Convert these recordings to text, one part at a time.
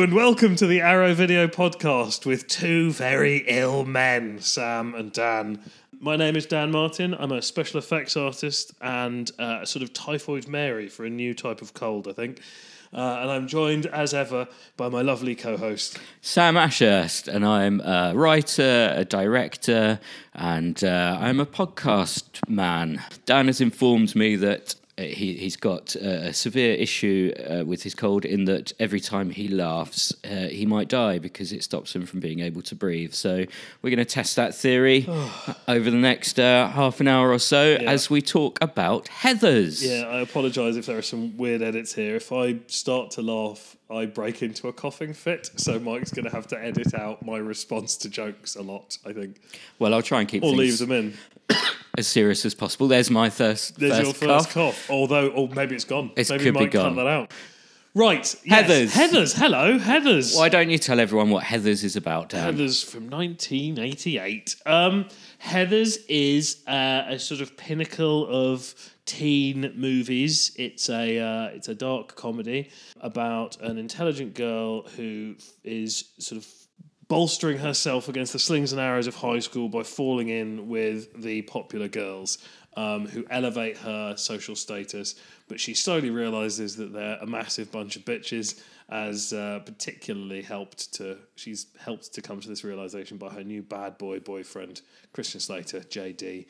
and welcome to the Arrow Video Podcast with two very ill men, Sam and Dan. My name is Dan Martin. I'm a special effects artist and uh, a sort of typhoid Mary for a new type of cold, I think. Uh, and I'm joined, as ever, by my lovely co host. Sam Ashurst, and I'm a writer, a director, and uh, I'm a podcast man. Dan has informed me that he, he's got a severe issue uh, with his cold in that every time he laughs, uh, he might die because it stops him from being able to breathe. So we're going to test that theory over the next uh, half an hour or so Yeah. as we talk about Heathers. Yeah, I apologise if there are some weird edits here. If I start to laugh, I break into a coughing fit. So Mike's going to have to edit out my response to jokes a lot, I think, Well, I'll try and keep or things leave them in. As serious as possible. There's my first, There's first your first cough. cough. Although, or maybe it's gone. It maybe could be gone. cut that out. Right. yes, Heathers. Heathers. Hello, Heathers. Why don't you tell everyone what Heathers is about, Dan? Heathers from 1988. Um, Heathers is uh, a sort of pinnacle of teen movies. It's a uh, it's a dark comedy about an intelligent girl who is sort of bolstering herself against the slings and arrows of high school by falling in with the popular girls um, who elevate her social status. But she slowly realizes that they're a massive bunch of bitches. As uh, particularly helped to, she's helped to come to this realization by her new bad boy boyfriend, Christian Slater, JD.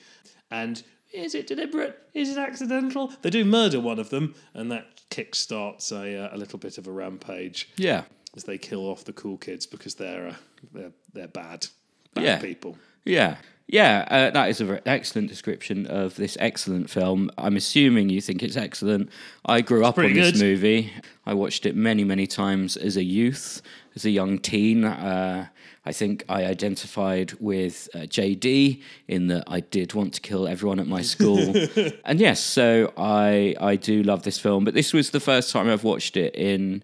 And is it deliberate? Is it accidental? They do murder one of them, and that kickstarts a, uh, a little bit of a rampage Yeah. As they kill off the cool kids because they're uh, they're they're bad, bad Yeah. people. Yeah. Yeah, uh, that is an excellent description of this excellent film. I'm assuming you think it's excellent. I grew up on this good. movie. I watched it many, many times as a youth, as a young teen. Uh, I think I identified with uh, JD in that I did want to kill everyone at my school. and yes, so I I do love this film, but this was the first time I've watched it in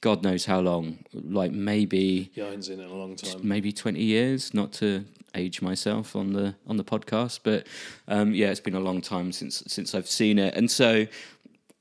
God knows how long, like maybe Yeah, I haven't seen it in a long time. maybe 20 years not to age myself on the on the podcast but um, yeah it's been a long time since since I've seen it and so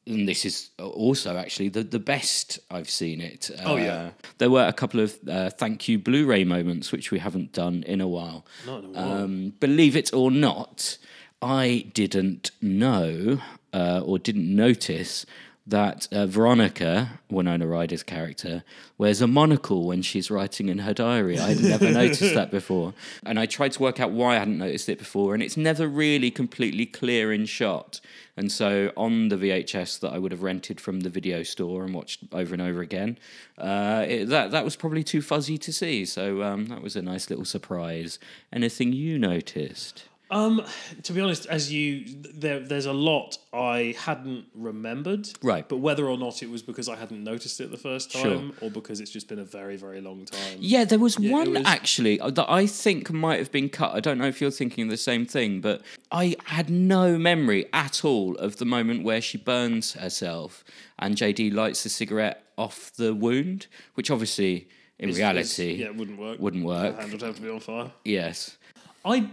and this is also actually the, the best I've seen it. Oh, yeah. Uh, there were a couple of uh, thank you Blu-ray moments which we haven't done in a while. Not in a while. Um, believe it or not, I didn't know uh, or didn't notice that uh, Veronica, Winona Ryder's character, wears a monocle when she's writing in her diary. I had never noticed that before. And I tried to work out why I hadn't noticed it before, and it's never really completely clear in shot. And so on the VHS that I would have rented from the video store and watched over and over again, uh, it, that that was probably too fuzzy to see. So um, that was a nice little surprise. Anything you noticed? Um, to be honest, as you there, there's a lot I hadn't remembered. Right. But whether or not it was because I hadn't noticed it the first time, Sure. or because it's just been a very, very long time. Yeah, there was it one was- actually uh, that I think might have been cut. I don't know if you're thinking the same thing, but I had no memory at all of the moment where she burns herself and JD lights the cigarette off the wound, which obviously in It's- reality it's- yeah, it wouldn't work. wouldn't The work. hand would have to be on fire. Yes. I.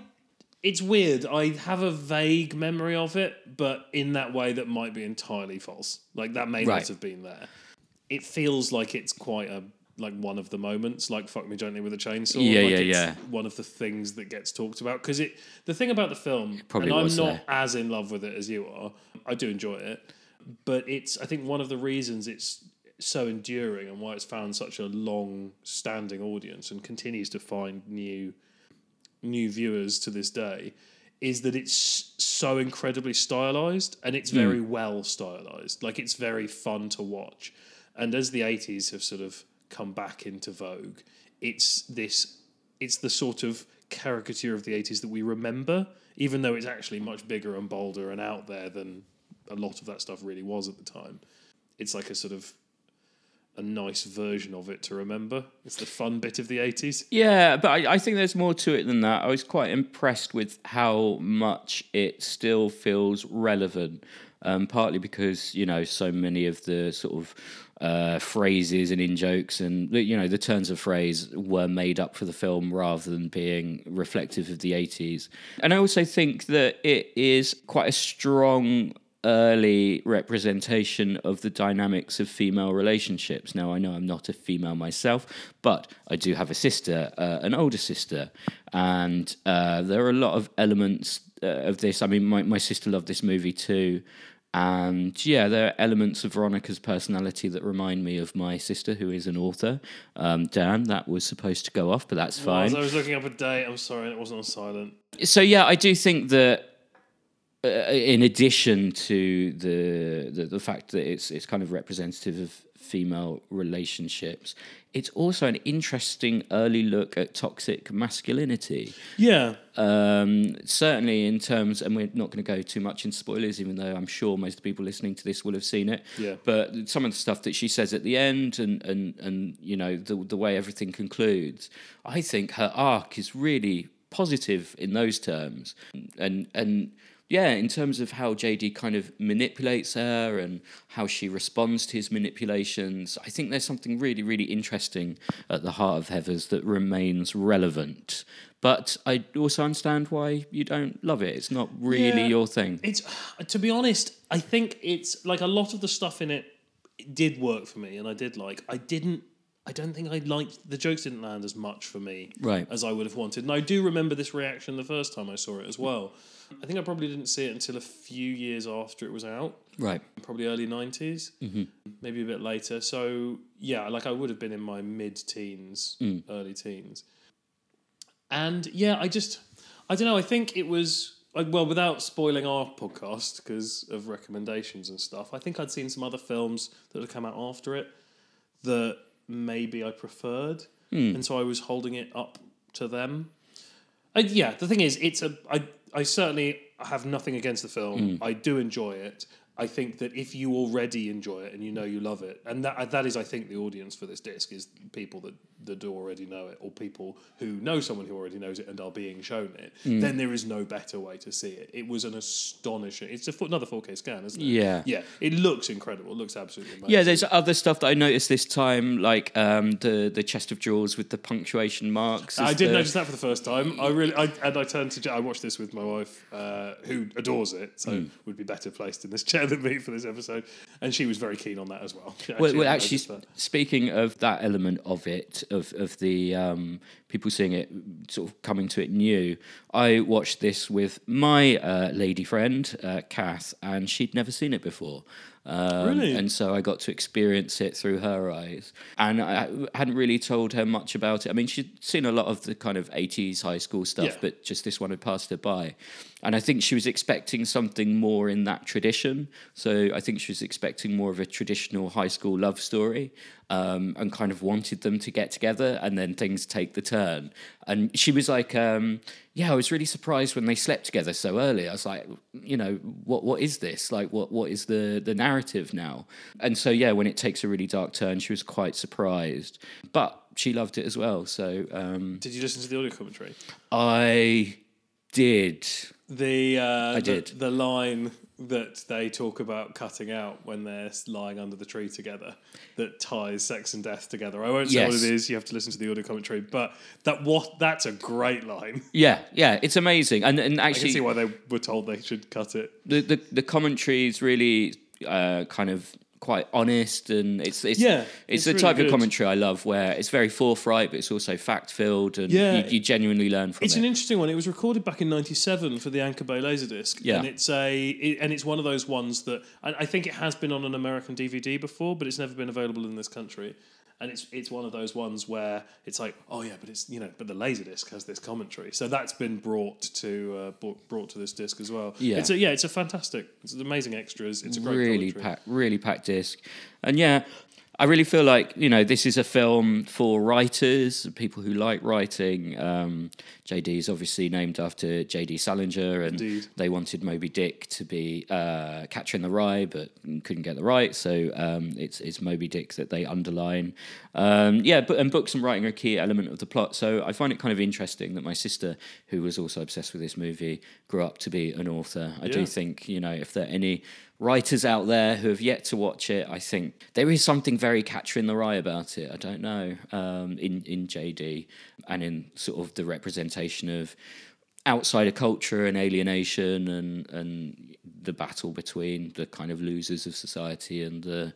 It's weird. I have a vague memory of it, but in that way that might be entirely false. Like that may Right. not have been there. It feels like it's quite a like one of the moments, like "fuck me gently with a chainsaw." Yeah, like yeah, it's yeah. One of the things that gets talked about because it. The thing about the film, probably and I'm not there. as in love with it as you are. I do enjoy it, but it's. I think one of the reasons it's so enduring and why it's found such a long-standing audience and continues to find new new viewers to this day is that it's so incredibly stylized and it's hmm. very well stylized. Like it's very fun to watch. And as the 80s have sort of come back into vogue, it's this it's the sort of caricature of the 80s that we remember even though it's actually much bigger and bolder and out there than a lot of that stuff really was at the time. It's like a sort of a nice version of it to remember. It's the fun bit of the 80s. Yeah, but I, I think there's more to it than that. I was quite impressed with how much it still feels relevant. Um, partly because you know so many of the sort of uh, phrases and in jokes and you know the turns of phrase were made up for the film rather than being reflective of the 80s. And I also think that it is quite a strong early representation of the dynamics of female relationships. Now, I know I'm not a female myself, but I do have a sister, uh, an older sister, and uh, there are a lot of elements uh, of this. I mean, my, my sister loved this movie too. And yeah, there are elements of Veronica's personality that remind me of my sister, who is an author. Um, Dan, that was supposed to go off, but that's fine. Whilst I was looking up a date, I'm sorry, it wasn't on silent. So yeah, I do think that in addition to the, the the fact that it's it's kind of representative of female relationships, it's also an interesting early look at toxic masculinity. Yeah. Um, certainly in terms, and we're not going to go too much in spoilers, even though I'm sure most people listening to this will have seen it. Yeah. But some of the stuff that she says at the end, and and and you know the the way everything concludes, I think her arc is really positive in those terms, and and yeah, in terms of how JD kind of manipulates her and how she responds to his manipulations, I think there's something really, really interesting at the heart of Heathers that remains relevant. But I also understand why you don't love it. It's not really Yeah. your thing. It's to be honest, I think it's like a lot of the stuff in it did work for me, and I did like. I didn't. I don't think I liked the jokes didn't land as much for me Right. as I would have wanted. And I do remember this reaction the first time I saw it as well. I think I probably didn't see it until a few years after it was out, Right. probably early 90s, mm-hmm. maybe a bit later. So, yeah, like I would have been in my mid teens, mm. early teens. And yeah, I just, I don't know, I think it was, well, without spoiling our podcast because of recommendations and stuff, I think I'd seen some other films that had come out after it that maybe I preferred. And so I was holding it up to them. Uh, yeah, the thing is, it's a. I I certainly have nothing against the film. I do enjoy it. I think that if you already enjoy it and you know you love it, and that that is, I think, the audience for this disc is people that, that do already know it, or people who know someone who already knows it and are being shown it. Then there is no better way to see it. It was an astonishing. It's a another 4K scan, isn't it? Yeah. yeah. It looks incredible. It looks absolutely amazing. Yeah, there's other stuff that I noticed this time, like um, the the chest of drawers with the punctuation marks. I did the- notice that for the first time. I really, I, and I turned to. I watched this with my wife, uh, who adores it, so Hmm. would be better placed in this chair than me for this episode, and she was very keen on that as well. She Well, well, actually, speaking of that element of it, of of the um, people seeing it, sort of coming to it new, I watched this with my uh, lady friend, uh, Kath, and she'd never seen it before. Um, Really? And so I got to experience it through her eyes. And I hadn't really told her much about it. I mean, she'd seen a lot of the kind of 80s high school stuff, Yeah. but just this one had passed her by. And I think she was expecting something more in that tradition. So I think she was expecting more of a traditional high school love story um, and kind of wanted them to get together and then things take the turn. And she was like, um, yeah, I was really surprised when they slept together so early. I was like, you know, what what is this? Like, what what is the the narrative now? And so yeah, when it takes a really dark turn, she was quite surprised, but she loved it as well. So um, Did you listen to the audio commentary? I did. The uh, I the, did. the line that they talk about cutting out when they're lying under the tree together that ties sex and death together. I won't say what it is. You have to listen to the audio commentary, but that what that's a great line. Yeah, yeah, it's amazing, and and I can see actually, why they were told they should cut it. the, the the commentary is really uh, kind of quite honest, and it's it's Yeah, it's, it's the really type good. of commentary I love, where it's very forthright, but it's also fact filled, and Yeah. you, you genuinely learn from It's it. It's an interesting one. It was recorded back in '97 for the Anchor Bay Laserdisc, Yeah. and it's a it, and it's one of those ones that I, I think it has been on an American DVD before, but it's never been available in this country. And it's it's one of those ones where it's like, oh yeah, but it's you know, but the Laserdisc has this commentary, so that's been brought to uh, brought, brought to this disc as well. Yeah. it's a, yeah, it's a fantastic, it's amazing extras. It's a great really commentary. packed, really packed disc, and yeah, I really feel like you know this is a film for writers, people who like writing. Um, JD is obviously named after JD Salinger, and Indeed. they wanted Moby Dick to be uh, Catcher in the Rye, but couldn't get the right, so um, it's it's Moby Dick that they underline. Um, yeah, but and books and writing are a key element of the plot. So I find it kind of interesting that my sister, who was also obsessed with this movie, grew up to be an author. I do think you know if there are any writers out there who have yet to watch it, I think there is something very Catcher in the Rye about it. I don't know um, in in JD and in sort of the representation of outsider culture and alienation and and the battle between the kind of losers of society and the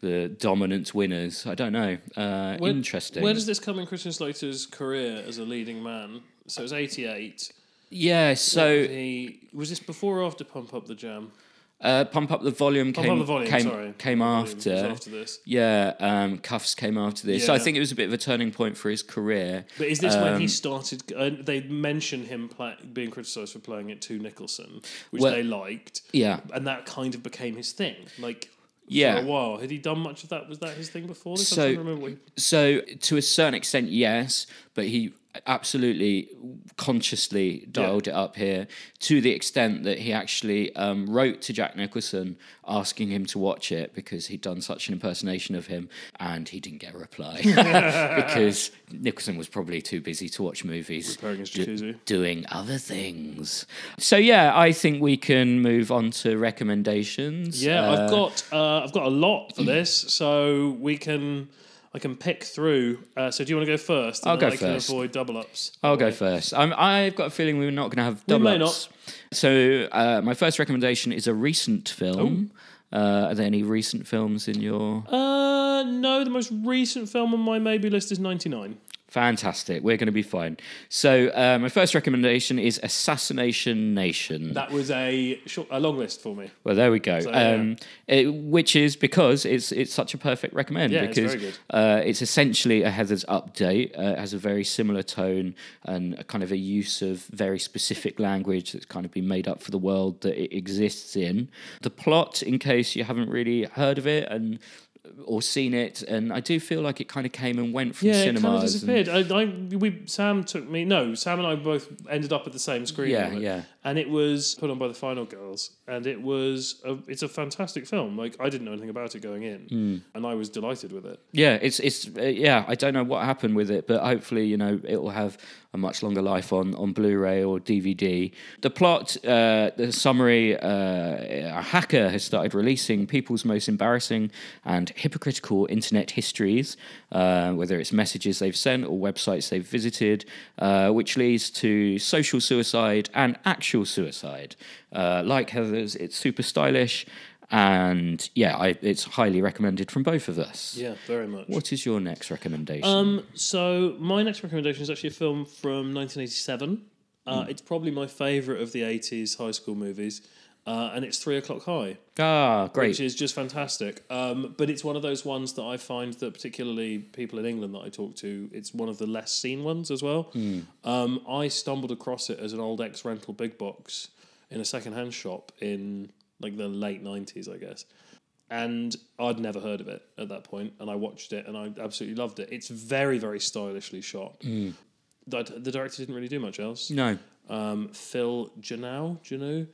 the dominant winners. I don't know. Uh, Where- interesting. Where does this come in Christian Slater's career as a leading man? So it was 88. yeah. So he, was this before or after Pump Up the Jam? Uh, pump up the volume Pump came Up the Volume, came, sorry. came Volume after. after this. Yeah, um, Kuffs came after this. So I think it was a bit of a turning point for his career. But is this when he Um, started? Uh, they mention him play, being criticised for playing it to Nicholson, which Well- they liked, Yeah, and that kind of became his thing. Like, Yeah. for a while, had he done much of that? Was that his thing before this? So- I'm trying to remember. What he, So to a certain extent, yes, but he absolutely consciously dialed it up here to the extent that he actually um, wrote to Jack Nicholson asking him to watch it because he'd done such an impersonation of him and he didn't get a reply because Nicholson was probably too busy to watch movies. repairing his do- jacuzzi. doing other things. So yeah, I think we can move on to recommendations. Yeah, Uh, I've got uh, I've got a lot for this, so we can I can pick through. Uh, so do you want to go first? And I'll go I can first. avoid double ups. I'll go first. I'm, I've got a feeling we're not going to have double may ups. So uh, my first recommendation is a recent film. Uh, are there any recent films in your? Uh, no, the most recent film on my maybe list is ninety nine. Fantastic. We're going to be fine. So uh, my first recommendation is Assassination Nation. That was a short, a long list for me. Well, there we go. So, um, it, which is because it's it's such a perfect recommend Yeah, it's because very good. Uh, it's essentially a Heathers update. Uh, it has a very similar tone and a kind of a use of very specific language that's kind of been made up for the world that it exists in. The plot, in case you haven't really heard of it and or seen it, and I do feel like it kind of came and went from Yeah, it kind of cinemas. disappeared. I, I, we, Sam took me. No, Sam and I both ended up at the same screen. Yeah, yeah. And it was put on by the Final Girls, and it was a, it's a fantastic film. Like I didn't know anything about it going in, Hmm. and I was delighted with it. Yeah, it's it's uh, yeah. I don't know what happened with it, but hopefully, you know, it will have a much longer life on on Blu-ray or DVD. The plot, uh, the summary: uh, a hacker has started releasing people's most embarrassing and hypocritical internet histories, uh, whether it's messages they've sent or websites they've visited, uh, which leads to social suicide and actual suicide. Uh, like Heathers, it's super stylish. And yeah, I, it's highly recommended from both of us. Yeah, very much. What is your next recommendation? Um, so my next recommendation is actually a film from 1987. Uh, Hmm. It's probably my favourite of the 80s high school movies, uh, and it's Three O'clock High. ah, great. which is just fantastic. Um, but it's one of those ones that I find that particularly people in England that I talk to, it's one of the less seen ones as well. Um, I stumbled across it as an old ex rental big box in a secondhand shop in like the late nineties, I guess. And I'd never heard of it at that point, and I watched it and I absolutely loved it. It's very, very stylishly shot. The, the director didn't really do much else no. um, Phil Janau, Janu.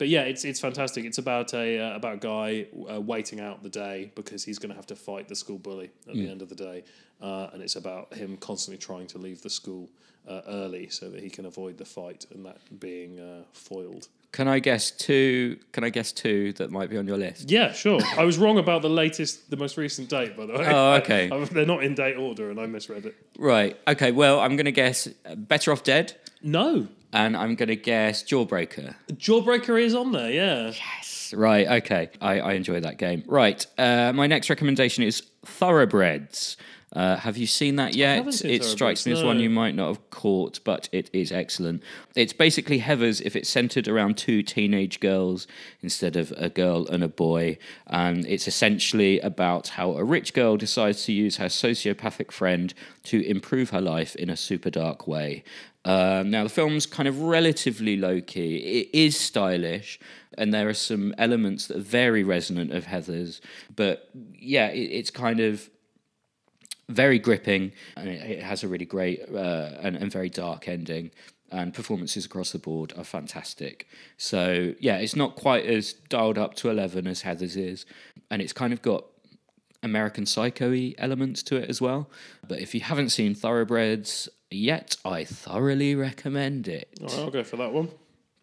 But yeah, it's it's fantastic. It's about a uh, about a guy uh, waiting out the day because he's going to have to fight the school bully at the end of the day, uh, and it's about him constantly trying to leave the school uh, early so that he can avoid the fight and that being uh, foiled. Can I guess two? Can I guess two that might be on your list? Yeah, sure. I was wrong about the latest, the most recent date, by the way. Oh, okay. I- they're not in date order, and I misread it. Right. Okay. Well, I'm going to guess uh, Better Off Dead, No, and I'm going to guess Jawbreaker. Jawbreaker is on there. Yeah. Yes. Right. Okay. I, I enjoy that game. Right. Uh, my next recommendation is Thoroughbreds. Uh, have you seen that yet? it strikes me as one you might not have caught, but it is excellent. It's basically Heathers if it's centered around two teenage girls instead of a girl and a boy. And it's essentially about how a rich girl decides to use her sociopathic friend to improve her life in a super dark way. Um, now, the film's kind of relatively low key. It is stylish, and there are some elements that are very resonant of Heathers. But yeah, it, it's kind of very gripping, and it, it has a really great uh, and, and very dark ending. And performances across the board are fantastic. So yeah, it's not quite as dialed up to eleven as Heathers is, and it's kind of got American Psycho-y elements to it as well. But if you haven't seen Thoroughbreds yet, I thoroughly recommend it. All right, I'll go for that one.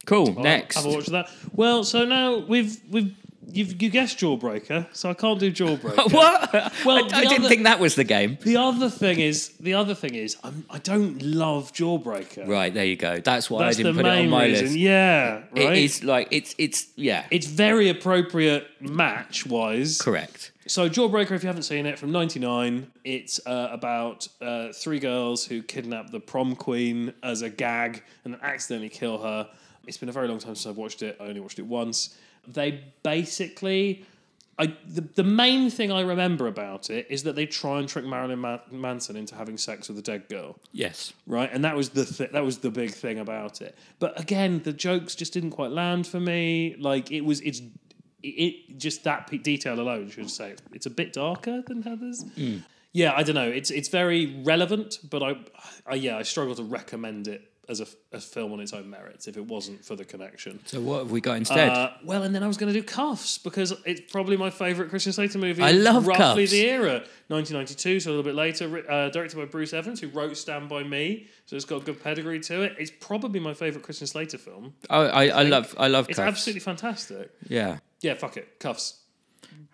Cool. I'll Next, have a watch of that. Well, so now we've we've You've, you guessed Jawbreaker, so I can't do Jawbreaker. what? Well, I, I didn't other- think that was the game. The other thing is, the other thing is, I'm, I don't love Jawbreaker. Right there you go. That's why That's I didn't put it on my reason. list. Yeah, right. It is like it's it's yeah. it's very appropriate match wise. correct. So, Jawbreaker, if you haven't seen it, from '99, it's uh, about uh, three girls who kidnap the prom queen as a gag and then accidentally kill her. It's been a very long time since I've watched it. I only watched it once. They basically, I the, the main thing I remember about it is that they try and trick Marilyn Ma- Manson into having sex with a dead girl Yes. right? And that was the th- that was the big thing about it. But again, the jokes just didn't quite land for me. Like it was, it's it, it just that p- detail alone should say it's a bit darker than Heathers. Mm. Yeah, I don't know. It's it's very relevant, but I, I yeah, I struggle to recommend it as a film on its own merits if it wasn't for the connection. So what have we got instead? Uh, well, and then I was going to do Kuffs because it's probably my favourite Christian Slater movie. I love roughly Kuffs. the era, 1992, so a little bit later. Uh, directed by Bruce Evans, who wrote Stand by Me, so it's got a good pedigree to it. It's probably my favourite Christian Slater film. oh, I, I love I love It's Kuffs. absolutely fantastic. yeah. Yeah, fuck it, Kuffs.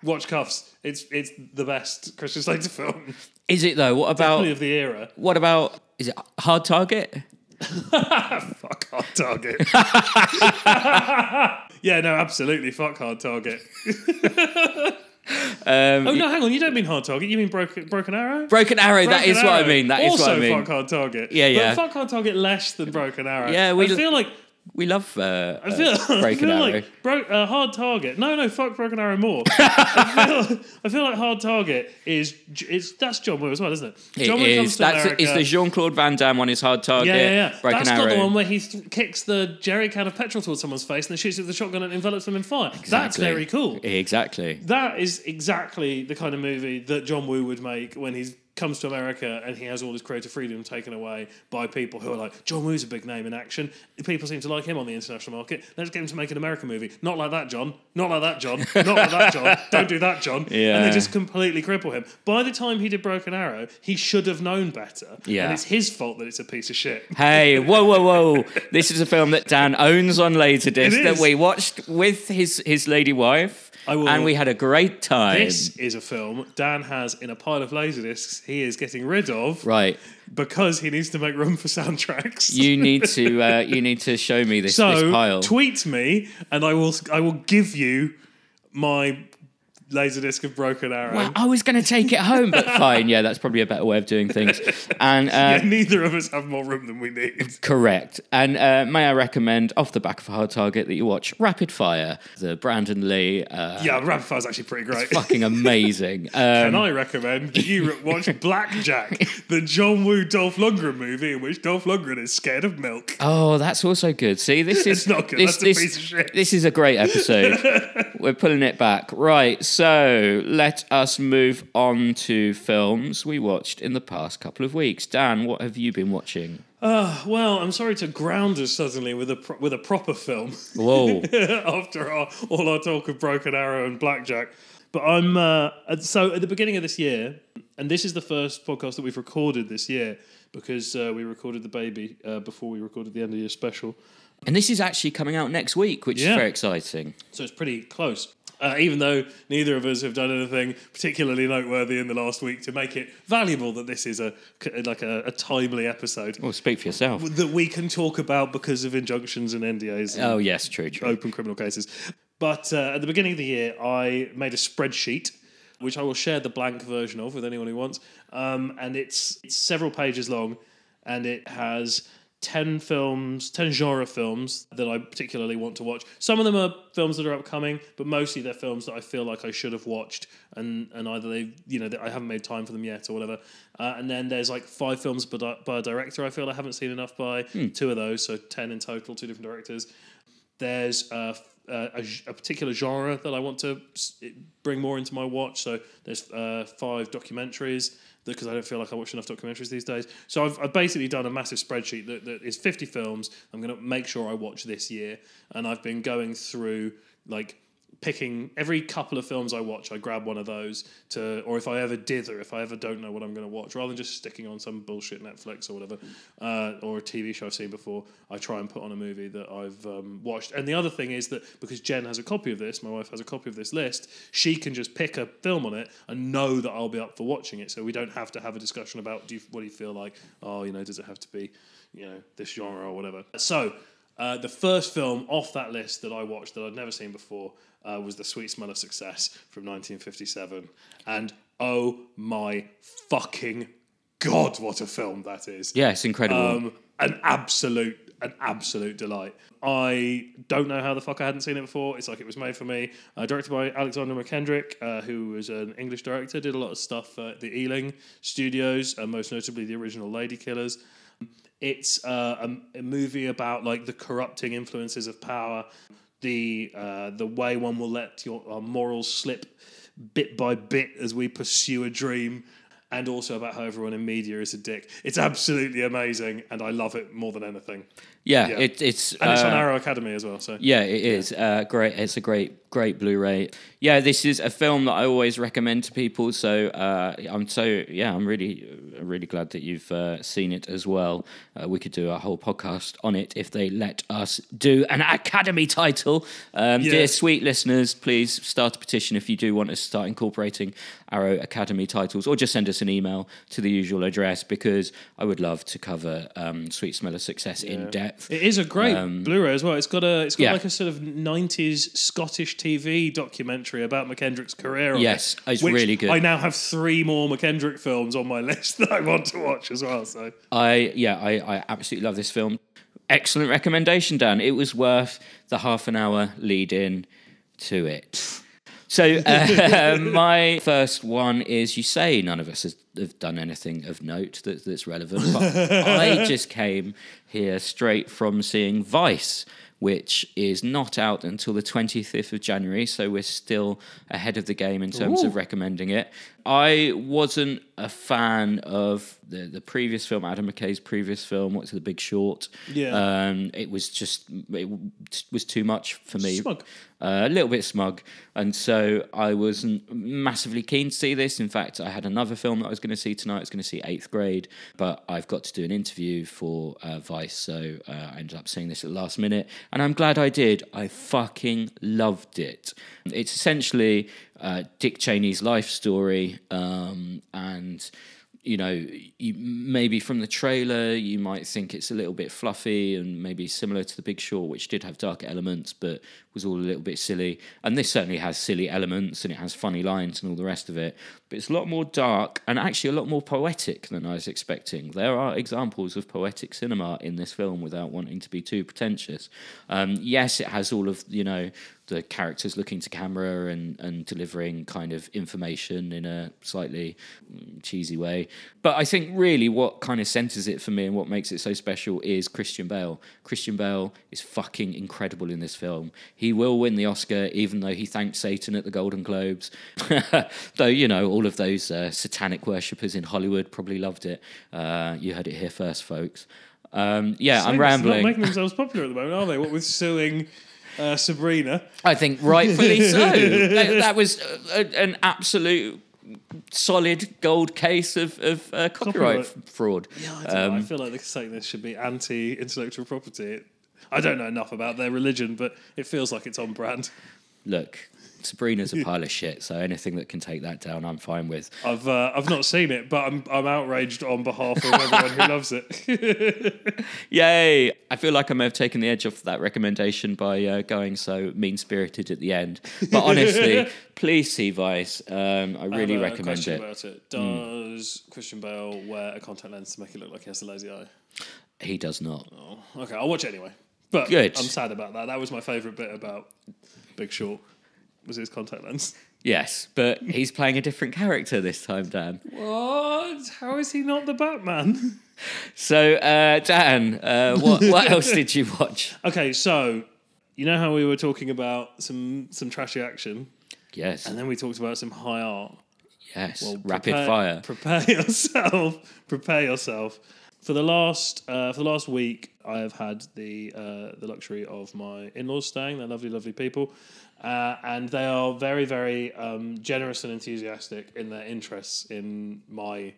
Watch Kuffs. It's it's the best Christian Slater film, Is it though? What definitely about of the era. what about is it Hard Target? Fuck Hard Target. yeah, no, absolutely. Fuck Hard Target. Um, Oh no, hang on. You don't mean Hard Target. You mean Broken Broken Arrow. Broken Arrow. that Broken is what I mean. That is also what I mean. fuck hard target. Yeah, yeah. But fuck hard target less than broken arrow. Yeah, we- I feel like We love uh, I feel, uh, I feel Arrow. like bro, uh, hard target. No, no, fuck broken arrow more. I, feel, I feel like hard target is it's that's John Woo as well, isn't it? It John Woo is. comes to That's America. it's the Jean Claude Van Damme one. Is Hard Target. yeah, yeah, yeah. Broken That's Arrow. got the one where he th- kicks the jerry can of petrol towards someone's face and then shoots it with the shotgun and envelops them in fire. That's very cool. Exactly. That is exactly the kind of movie that John Woo would make when he comes to America and he has all his creative freedom taken away by people who are like, John Woo's a big name in action. People seem to like him on the international market. Let's get him to make an American movie. Not like that, John. Not like that, John. Not like that, John. Don't do that, John. Yeah. And they just completely cripple him. By the time he did Broken Arrow, he should have known better. Yeah. And it's his fault that it's a piece of shit. Hey, whoa, whoa, whoa! This is a film that Dan owns on Laserdisc that we watched with his his lady wife, I will- and we had a great time. This is a film Dan has in a pile of laserdiscs he is getting rid of Right, because he needs to make room for soundtracks. you need to uh, you need to show me this this pile. tweet me, and I will I will give you my laserdisc of Broken Arrow. Well, I was going to take it home, but fine. Yeah, that's probably a better way of doing things. And uh, Yeah, neither of us have more room than we need. Correct. And uh, may I recommend, off the back of Hard Target, that you watch Rapid Fire, the Brandon Lee. Uh, Yeah, Rapid Fire's actually pretty great. Fucking amazing. And Um, I recommend that you watch Blackjack, the John Woo Dolph Lundgren movie in which Dolph Lundgren is scared of milk. oh, that's also good. See, this is It's not good. This, That's a this, piece of shit. This is a great episode. We're pulling it back. Right. So let us move on to films we watched in the past couple of weeks. Dan, what have you been watching? Well, I'm sorry to ground us suddenly with a pro- with a proper film. Whoa. after our, all our talk of Broken Arrow and Blackjack. But I'm uh, so at the beginning of this year, and this is the first podcast that we've recorded this year because uh, we recorded the baby uh, before we recorded the end of year special. And this is actually coming out next week, which Yeah. is very exciting. So it's pretty close. Uh, even though neither of us have done anything particularly noteworthy in the last week to make it valuable that this is a like a, a timely episode Well, speak for yourself. that we can talk about because of injunctions and NDAs. and Oh, yes, true, true. open criminal cases. But uh, at the beginning of the year, I made a spreadsheet, which I will share the blank version of with anyone who wants. Um, and it's it's several pages long, and it has ten films, ten genre films that I particularly want to watch. Some of them are films that are upcoming, but mostly they're films that I feel like I should have watched, and and either they you know I haven't made time for them yet or whatever. Uh, and then there's like five films by, by a director I feel I haven't seen enough by. Two of those, so ten in total, two different directors there's a particular genre that I want to bring more into my watch. So there's uh, five documentaries because I don't feel like I watch enough documentaries these days. So I've, I've basically done a massive spreadsheet that, that is 50 films. I'm going to make sure I watch this year, and I've been going through like picking every couple of films I watch, I grab one of those to, or if I ever dither, if I ever don't know what I'm going to watch, rather than just sticking on some bullshit Netflix or whatever, uh, or a TV show I've seen before, I try and put on a movie that I've um, watched. And the other thing is that because Jen has a copy of this, my wife has a copy of this list, she can just pick a film on it and know that I'll be up for watching it. So we don't have to have a discussion about do you, what do you feel like? Oh, you know, does it have to be, you know, this genre or whatever? So. Uh, the first film off that list that I watched that I'd never seen before uh, was The Sweet Smell of Success from 1957. And oh my fucking God, what a film that is. Yeah, it's incredible. Um, an absolute, an absolute delight. I don't know how the fuck I hadn't seen it before. It's like it was made for me. Uh, directed by Alexander Mackendrick, uh, who was an English director, did a lot of stuff at the Ealing Studios, uh, most notably the original Lady Killers. It's uh, a, a movie about like the corrupting influences of power, the uh, the way one will let your uh, morals slip bit by bit as we pursue a dream, and also about how everyone in media is a dick. It's absolutely amazing, and I love it more than anything. Yeah, yeah. It, it's And it's on uh, Arrow Academy as well. So Yeah, it is. Uh, great. It's a great, great Blu-ray. Yeah, this is a film that I always recommend to people. So uh, I'm so yeah, I'm really, uh, really glad that you've uh, seen it as well. Uh, we could do a whole podcast on it if they let us do an Academy title. Um, Yeah. Dear sweet listeners, please start a petition if you do want us to start incorporating Arrow Academy titles, or just send us an email to the usual address because I would love to cover um, Sweet Smell of Success in depth. It is a great Blu-ray as well. It's got a it's got Um, yeah. like a sort of '90s Scottish TV documentary about Mackendrick's career. On Yes, it, it's really good. I now have three more Mackendrick films on my list that I want to watch as well. So I yeah, I, I absolutely love this film. Excellent recommendation, Dan. It was worth the half an hour lead in to it. So uh, my first one is you say none of us has, have done anything of note that, that's relevant, but I just came here straight from seeing Vice, which is not out until the 25th of January, so we're still ahead of the game in terms of recommending it. I wasn't a fan of the, the previous film, Adam McKay's previous film, What's the Big Short? Yeah. Um, it was just, it was too much for me. Smug. Uh, a little bit smug. And so I wasn't massively keen to see this. In fact, I had another film that I was going to see tonight. I was going to see Eighth Grade, but I've got to do an interview for uh, Vice, so uh, I ended up seeing this at the last minute. And I'm glad I did. I fucking loved it. It's essentially uh, Dick Cheney's life story, um, and you know, you, maybe from the trailer, you might think it's a little bit fluffy and maybe similar to The Big Short, which did have dark elements, but was all a little bit silly. And this certainly has silly elements and it has funny lines and all the rest of it. But it's a lot more dark and actually a lot more poetic than I was expecting. There are examples of poetic cinema in this film without wanting to be too pretentious. Um, yes, it has all of, you know, the characters looking to camera and, and delivering kind of information in a slightly mm, cheesy way. But I think really what kind of centers it for me and what makes it so special is Christian Bale. Christian Bale is fucking incredible in this film. Will win the Oscar, even though he thanked Satan at the Golden Globes. though, you know, all of those uh, satanic worshippers in Hollywood probably loved it. Uh, you heard it here first, folks. Um, yeah, I'm rambling. Not making themselves popular at the moment, are they? What with suing uh, Sabrina? I think rightfully so. that, that was uh, a, an absolute solid gold case of, of uh, copyright, Copyright. fraud. Yeah, I, don't know. I feel like they're saying this should be anti-intellectual property. I don't know enough about their religion, but it feels like it's on brand. Look, Sabrina's a pile of shit, so anything that can take that down, I'm fine with. I've uh, I've not seen it, but I'm I'm outraged on behalf of everyone who loves it. Yay! I feel like I may have taken the edge off that recommendation by uh, going so mean spirited at the end. But honestly, please see Vice. Um, I really I have a recommend question it. Hmm. About it. Does Christian Bale wear a contact lens to make it look like he has a lazy eye? He does not. Oh, okay, I'll watch it anyway. But Good. I'm sad about that. That was my favourite bit about Big Short. Was his contact lens? Yes, but he's playing a different character this time, Dan. What? How is he not the Batman? So, uh, Dan, uh, what what else did you watch? okay, so you know how we were talking about some some trashy action, Yes, and then we talked about some high art. yes, Well, rapid prepare- fire. Prepare yourself. Prepare yourself. For the last uh, for the last week, I have had the uh, the luxury of my in laws staying. They're lovely, lovely people, Uh, and they are very, very um, generous and enthusiastic in their interests in my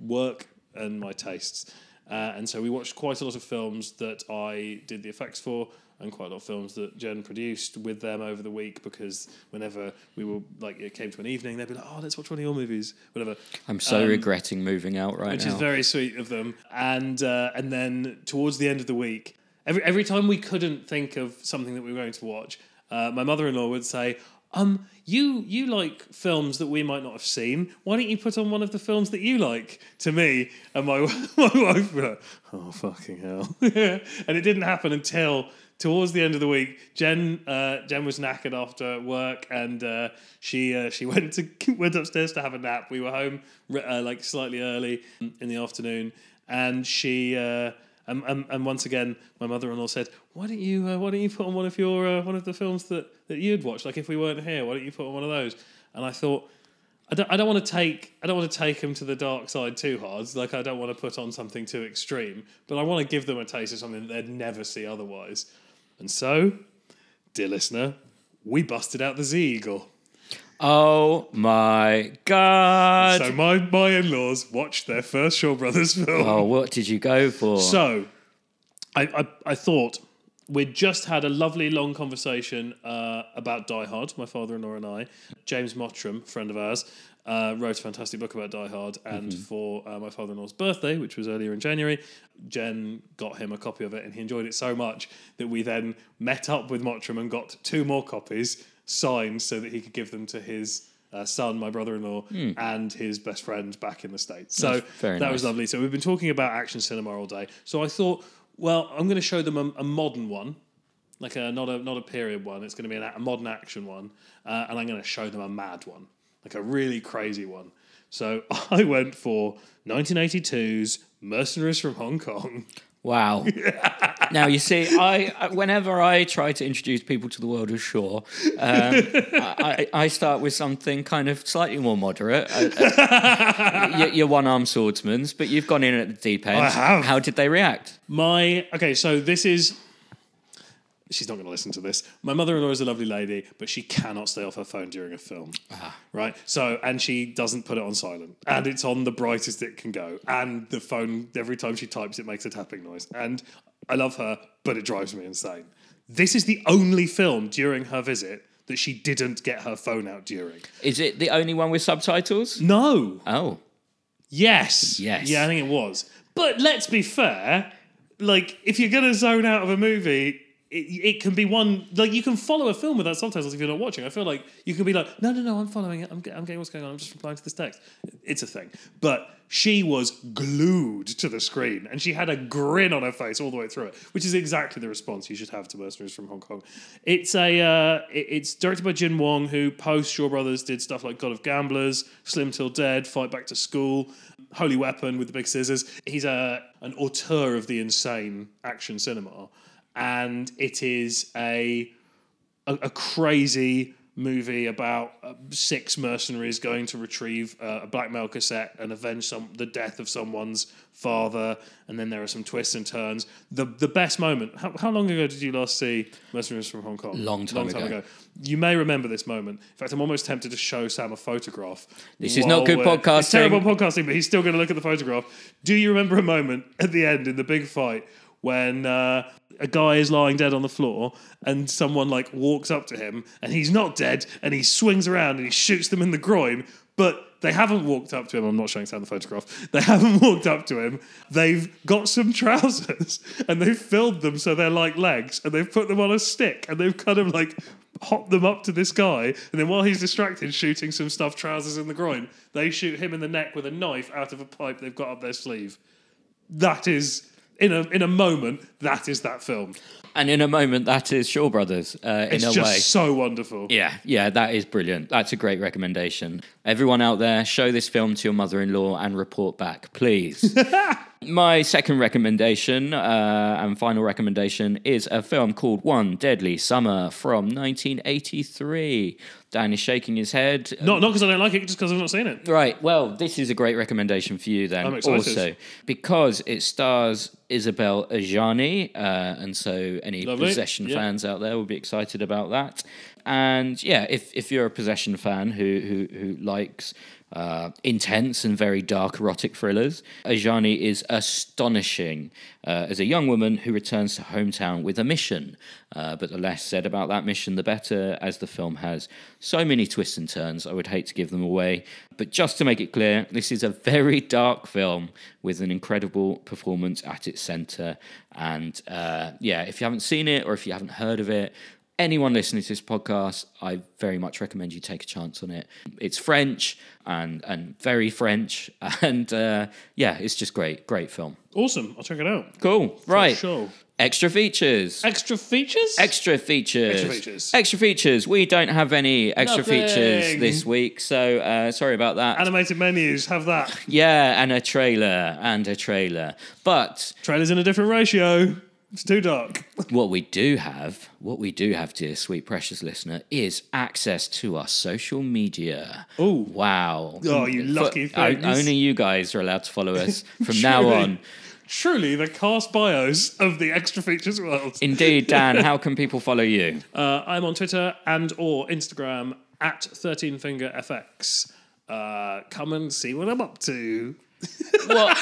work and my tastes. Uh, and so we watched quite a lot of films that I did the effects for, and quite a lot of films that Jen produced with them over the week. Because whenever we were like, it came to an evening, they'd be like, "Oh, let's watch one of your movies," whatever. I'm so regretting moving out right Um, Which now. is very sweet of them. And uh, and then towards the end of the week, every every time we couldn't think of something that we were going to watch, uh, my mother in law would say. Um, you you like films that we might not have seen. Why don't you put on one of the films that you like to me? And my my wife like, oh fucking hell! and it didn't happen until towards the end of the week. Jen uh, Jen was knackered after work, and uh, she uh, she went to went upstairs to have a nap. We were home uh, like slightly early in the afternoon, and she. Uh, and, and, and once again, my mother-in-law said, "Why don't you uh, Why don't you put on one of your one of the films that, that you'd watch? Like if we weren't here, why don't you put on one of those?" And I thought, I don't, I don't want to take I don't want to take them to the dark side too hard. Like I don't want to put on something too extreme, but I want to give them a taste of something that they'd never see otherwise. And so, dear listener, we busted out the Z Eagle. Oh my god! So my my in-laws watched their first Shaw Brothers film. oh, what did you go for? So, I, I, I thought we'd just had a lovely long conversation uh, about Die Hard, my father in law and I. James Mottram, friend of ours, uh, wrote a fantastic book about Die Hard. And for uh, my father in law's birthday, which was earlier in January, Jen got him a copy of it and he enjoyed it so much that we then met up with Mottram and got two more copies signed so that he could give them to his. Uh, son, my brother-in-law, and his best friend back in the states. So that was lovely. So we've been talking about action cinema all day. So I thought, well, I'm going to show them a, a modern one, like a not a not a period one. It's going to be an, a modern action one, uh, and I'm going to show them a mad one, like a really crazy one. So I went for 1982's Mercenaries from Hong Kong. Wow. now you see, I I- whenever I try to introduce people to the world of Shaw, um, I, I I start with something kind of slightly more moderate. Uh, uh, you- you're one armed swordsman's, but you've gone in at the deep end. I have. How did they react? My okay, so this is. She's not going to listen to this. My mother-in-law is a lovely lady, but she cannot stay off her phone during a film. Ah. Right. So, and she doesn't put it on silent, and it's on the brightest it can go. And the phone, every time she types, it makes a tapping noise. And I love her, but it drives me insane. This is the only film during her visit that she didn't get her phone out during. Is it the only one with subtitles? No. Oh, Yes. Yes. Yeah, I think it was. But let's be fair. Like, if you're gonna zone out of a movie, it, it can be one like you can follow a film without subtitles if you're not watching. I feel like you can be like, no, no, no, I'm following it. I'm, I'm getting what's going on. I'm just replying to this text. It's a thing. But she was glued to the screen and she had a grin on her face all the way through it, which is exactly the response you should have to Mercenaries from Hong Kong. It's a uh, it- it's directed by Jin Wong, who post Shaw Brothers did stuff like God of Gamblers, Slim Till Dead, Fight Back to School, Holy Weapon with the big scissors. He's a an auteur of the insane action cinema, and it is a a, a crazy movie about uh, six mercenaries going to retrieve uh, a blackmail cassette and avenge some the death of someone's father. And then there are some twists and turns. The the best moment how, how long ago did you last see mercenaries from hong kong? Long time ago. you may remember this moment. In fact i'm almost tempted to show sam a photograph. This is not good podcasting. it's terrible podcasting but he's still going to look at the photograph. Do you remember a moment at the end in the big fight when uh, a guy is lying dead on the floor and someone like walks up to him and he's not dead and he swings around and he shoots them in the groin but they haven't walked up to him. I'm not showing Sam the photograph. They haven't walked up to him. They've got some trousers and they've filled them so they're like legs and they've put them on a stick and they've kind of like hopped them up to this guy. And then while he's distracted shooting some stuffed trousers in the groin, they shoot him in the neck with a knife out of a pipe they've got up their sleeve. That is in a in a moment. That is that film. and in a moment, that is Shaw Brothers uh, in It's a just way. so wonderful. Yeah, yeah, that is brilliant. That's a great recommendation. Everyone out there, show this film to your mother in law and report back, please. My second recommendation uh, and final recommendation is a film called One Deadly Summer from 1983. Dan is shaking his head. Not not because I don't like it, just because I've not seen it. Right. Well, this is a great recommendation for you then. I'm excited. Also, because it stars Isabelle Adjani, uh, and so any Lovely. Possession Yeah. fans out there will be excited about that. And yeah, if, if you're a Possession fan who who, who likes uh, intense and very dark erotic thrillers, Adjani is astonishing uh, as a young woman who returns to hometown with a mission. Uh, but the less said about that mission, the better, as the film has so many twists and turns. I would hate to give them away. But just to make it clear, this is a very dark film with an incredible performance at its centre. And uh, yeah, if you haven't seen it or if you haven't heard of it, anyone listening to this podcast, I very much recommend you take a chance on it. It's French and and very French, and uh, yeah, it's just great, great film. Awesome. I'll check it out. Cool, right? sure. Extra features. Extra features? Extra features. Extra features. Extra features. We don't have any extra features this week, so uh, sorry about that. Animated menus have that. yeah, and a trailer, and a trailer. But Trailers in a different ratio. It's too dark. what we do have, what we do have, dear sweet precious listener, is access to our social media. Oh wow! Oh, you lucky For- things. only you guys are allowed to follow us from now on. Truly the cast bios of the extra features world. Indeed, Dan. how can people follow you? Uh, I'm on Twitter and or Instagram at 13fingerfx. Uh, come and see what I'm up to. Well,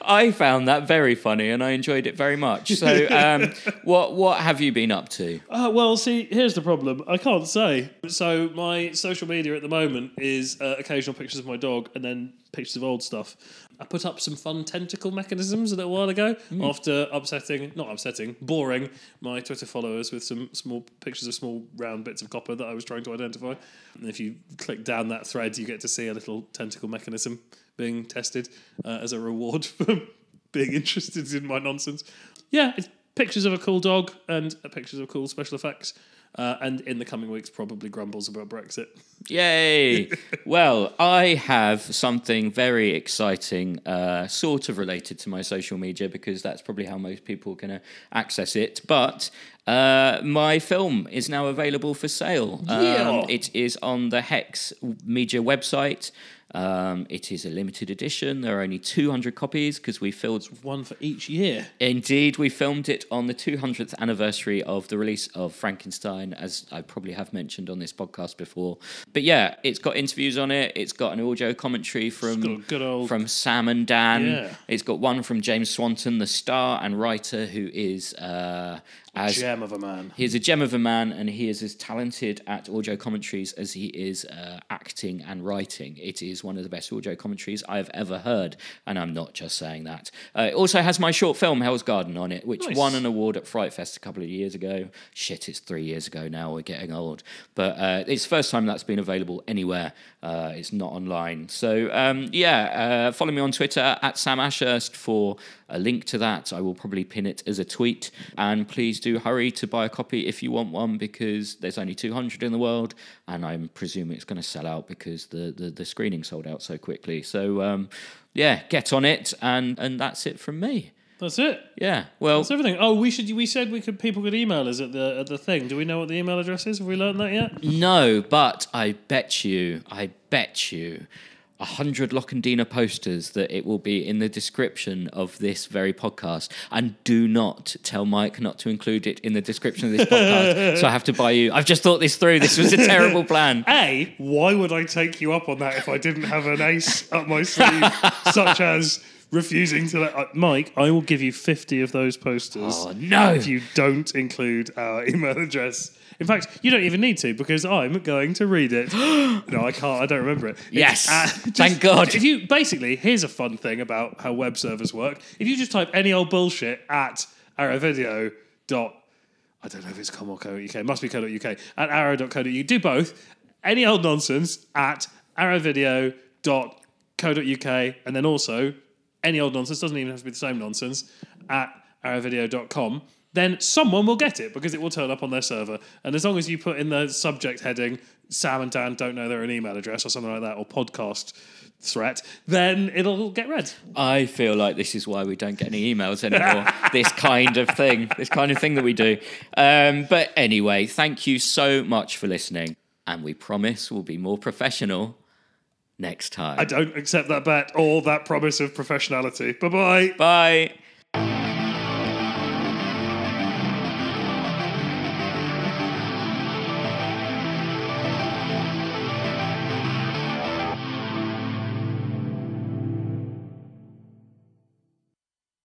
I found that very funny, and I enjoyed it very much. So, um, what what have you been up to? Uh, well, see, here's the problem. I can't say. So my social media at the moment is uh, occasional pictures of my dog and then pictures of old stuff. I put up some fun tentacle mechanisms a little while ago after upsetting, not upsetting, boring my Twitter followers with some small pictures of small round bits of copper that I was trying to identify. And if you click down that thread, you get to see a little tentacle mechanism being tested uh, as a reward for being interested in my nonsense. Yeah, it's pictures of a cool dog and uh, pictures of cool special effects. Uh, and in the coming weeks, probably grumbles about Brexit. Yay! well, I have something very exciting, uh, sort of related to my social media because that's probably how most people are going to access it. But uh, my film is now available for sale. Yeah. Um, it is on the Hex Media website. Um, it is a limited edition. There are only 200 copies because we filled One for each year. Indeed, we filmed it on the 200th anniversary of the release of Frankenstein, as I probably have mentioned on this podcast before. But yeah, it's got interviews on it. It's got an audio commentary from good old- from Sam and Dan. Yeah. It's got one from James Swanton, the star and writer, who is uh, as Gem of a man. he is a gem of a man, and he is as talented at audio commentaries as he is uh, acting and writing. It is one of the best audio commentaries I have ever heard, and I'm not just saying that. Uh, it also has my short film Hell's Garden on it, which Nice. won an award at Fright Fest a couple of years ago. Shit, it's three years ago now. We're getting old, but uh, it's the first time that's been available anywhere. Uh, it's not online, so um, yeah. Uh, follow me on Twitter at Sam Ashurst for a link to that. I will probably pin it as a tweet. And please do hurry to buy a copy if you want one because there's only 200 in the world. And I'm presuming it's going to sell out because the, the, the screening sold out so quickly. So, um, yeah, get on it. And, and that's it from me. That's it. Yeah. Well, That's everything. Oh, we should. We said we could. People could email us at the at the thing. Do we know what the email address is? Have we learned that yet? no, but I bet you, I bet you. A hundred Lockendina posters that it will be in the description of this very podcast. And do not tell Mike not to include it in the description of this podcast. so I have to buy you. I've just thought this through. This was a terrible plan. A. Why would I take you up on that if I didn't have an ace up my sleeve, such as refusing to let uh, Mike? I will give you fifty of those posters. Oh, no. If you don't include our email address. In fact, you don't even need to because I'm going to read it. no, I can't. I don't remember it. It's, Yes. uh, Thank God. If you basically, here's a fun thing about how web servers work. If you just type any old bullshit at arrowvideo dot I don't know if it's com or co.uk. It must be co.uk. At arrow.co.uk. Do both. Any old nonsense at arrowvideo.co.uk. And then also, any old nonsense, doesn't even have to be the same nonsense, at arrowvideo.com. Then someone will get it because it will turn up on their server. And as long as you put in the subject heading, Sam and Dan don't know their own email address or something like that, or podcast threat, then it'll get read. I feel like this is why we don't get any emails anymore. this kind of thing, this kind of thing that we do. Um, but anyway, thank you so much for listening, and we promise we'll be more professional next time. I don't accept that bet or that promise of professionality. Bye bye. Bye.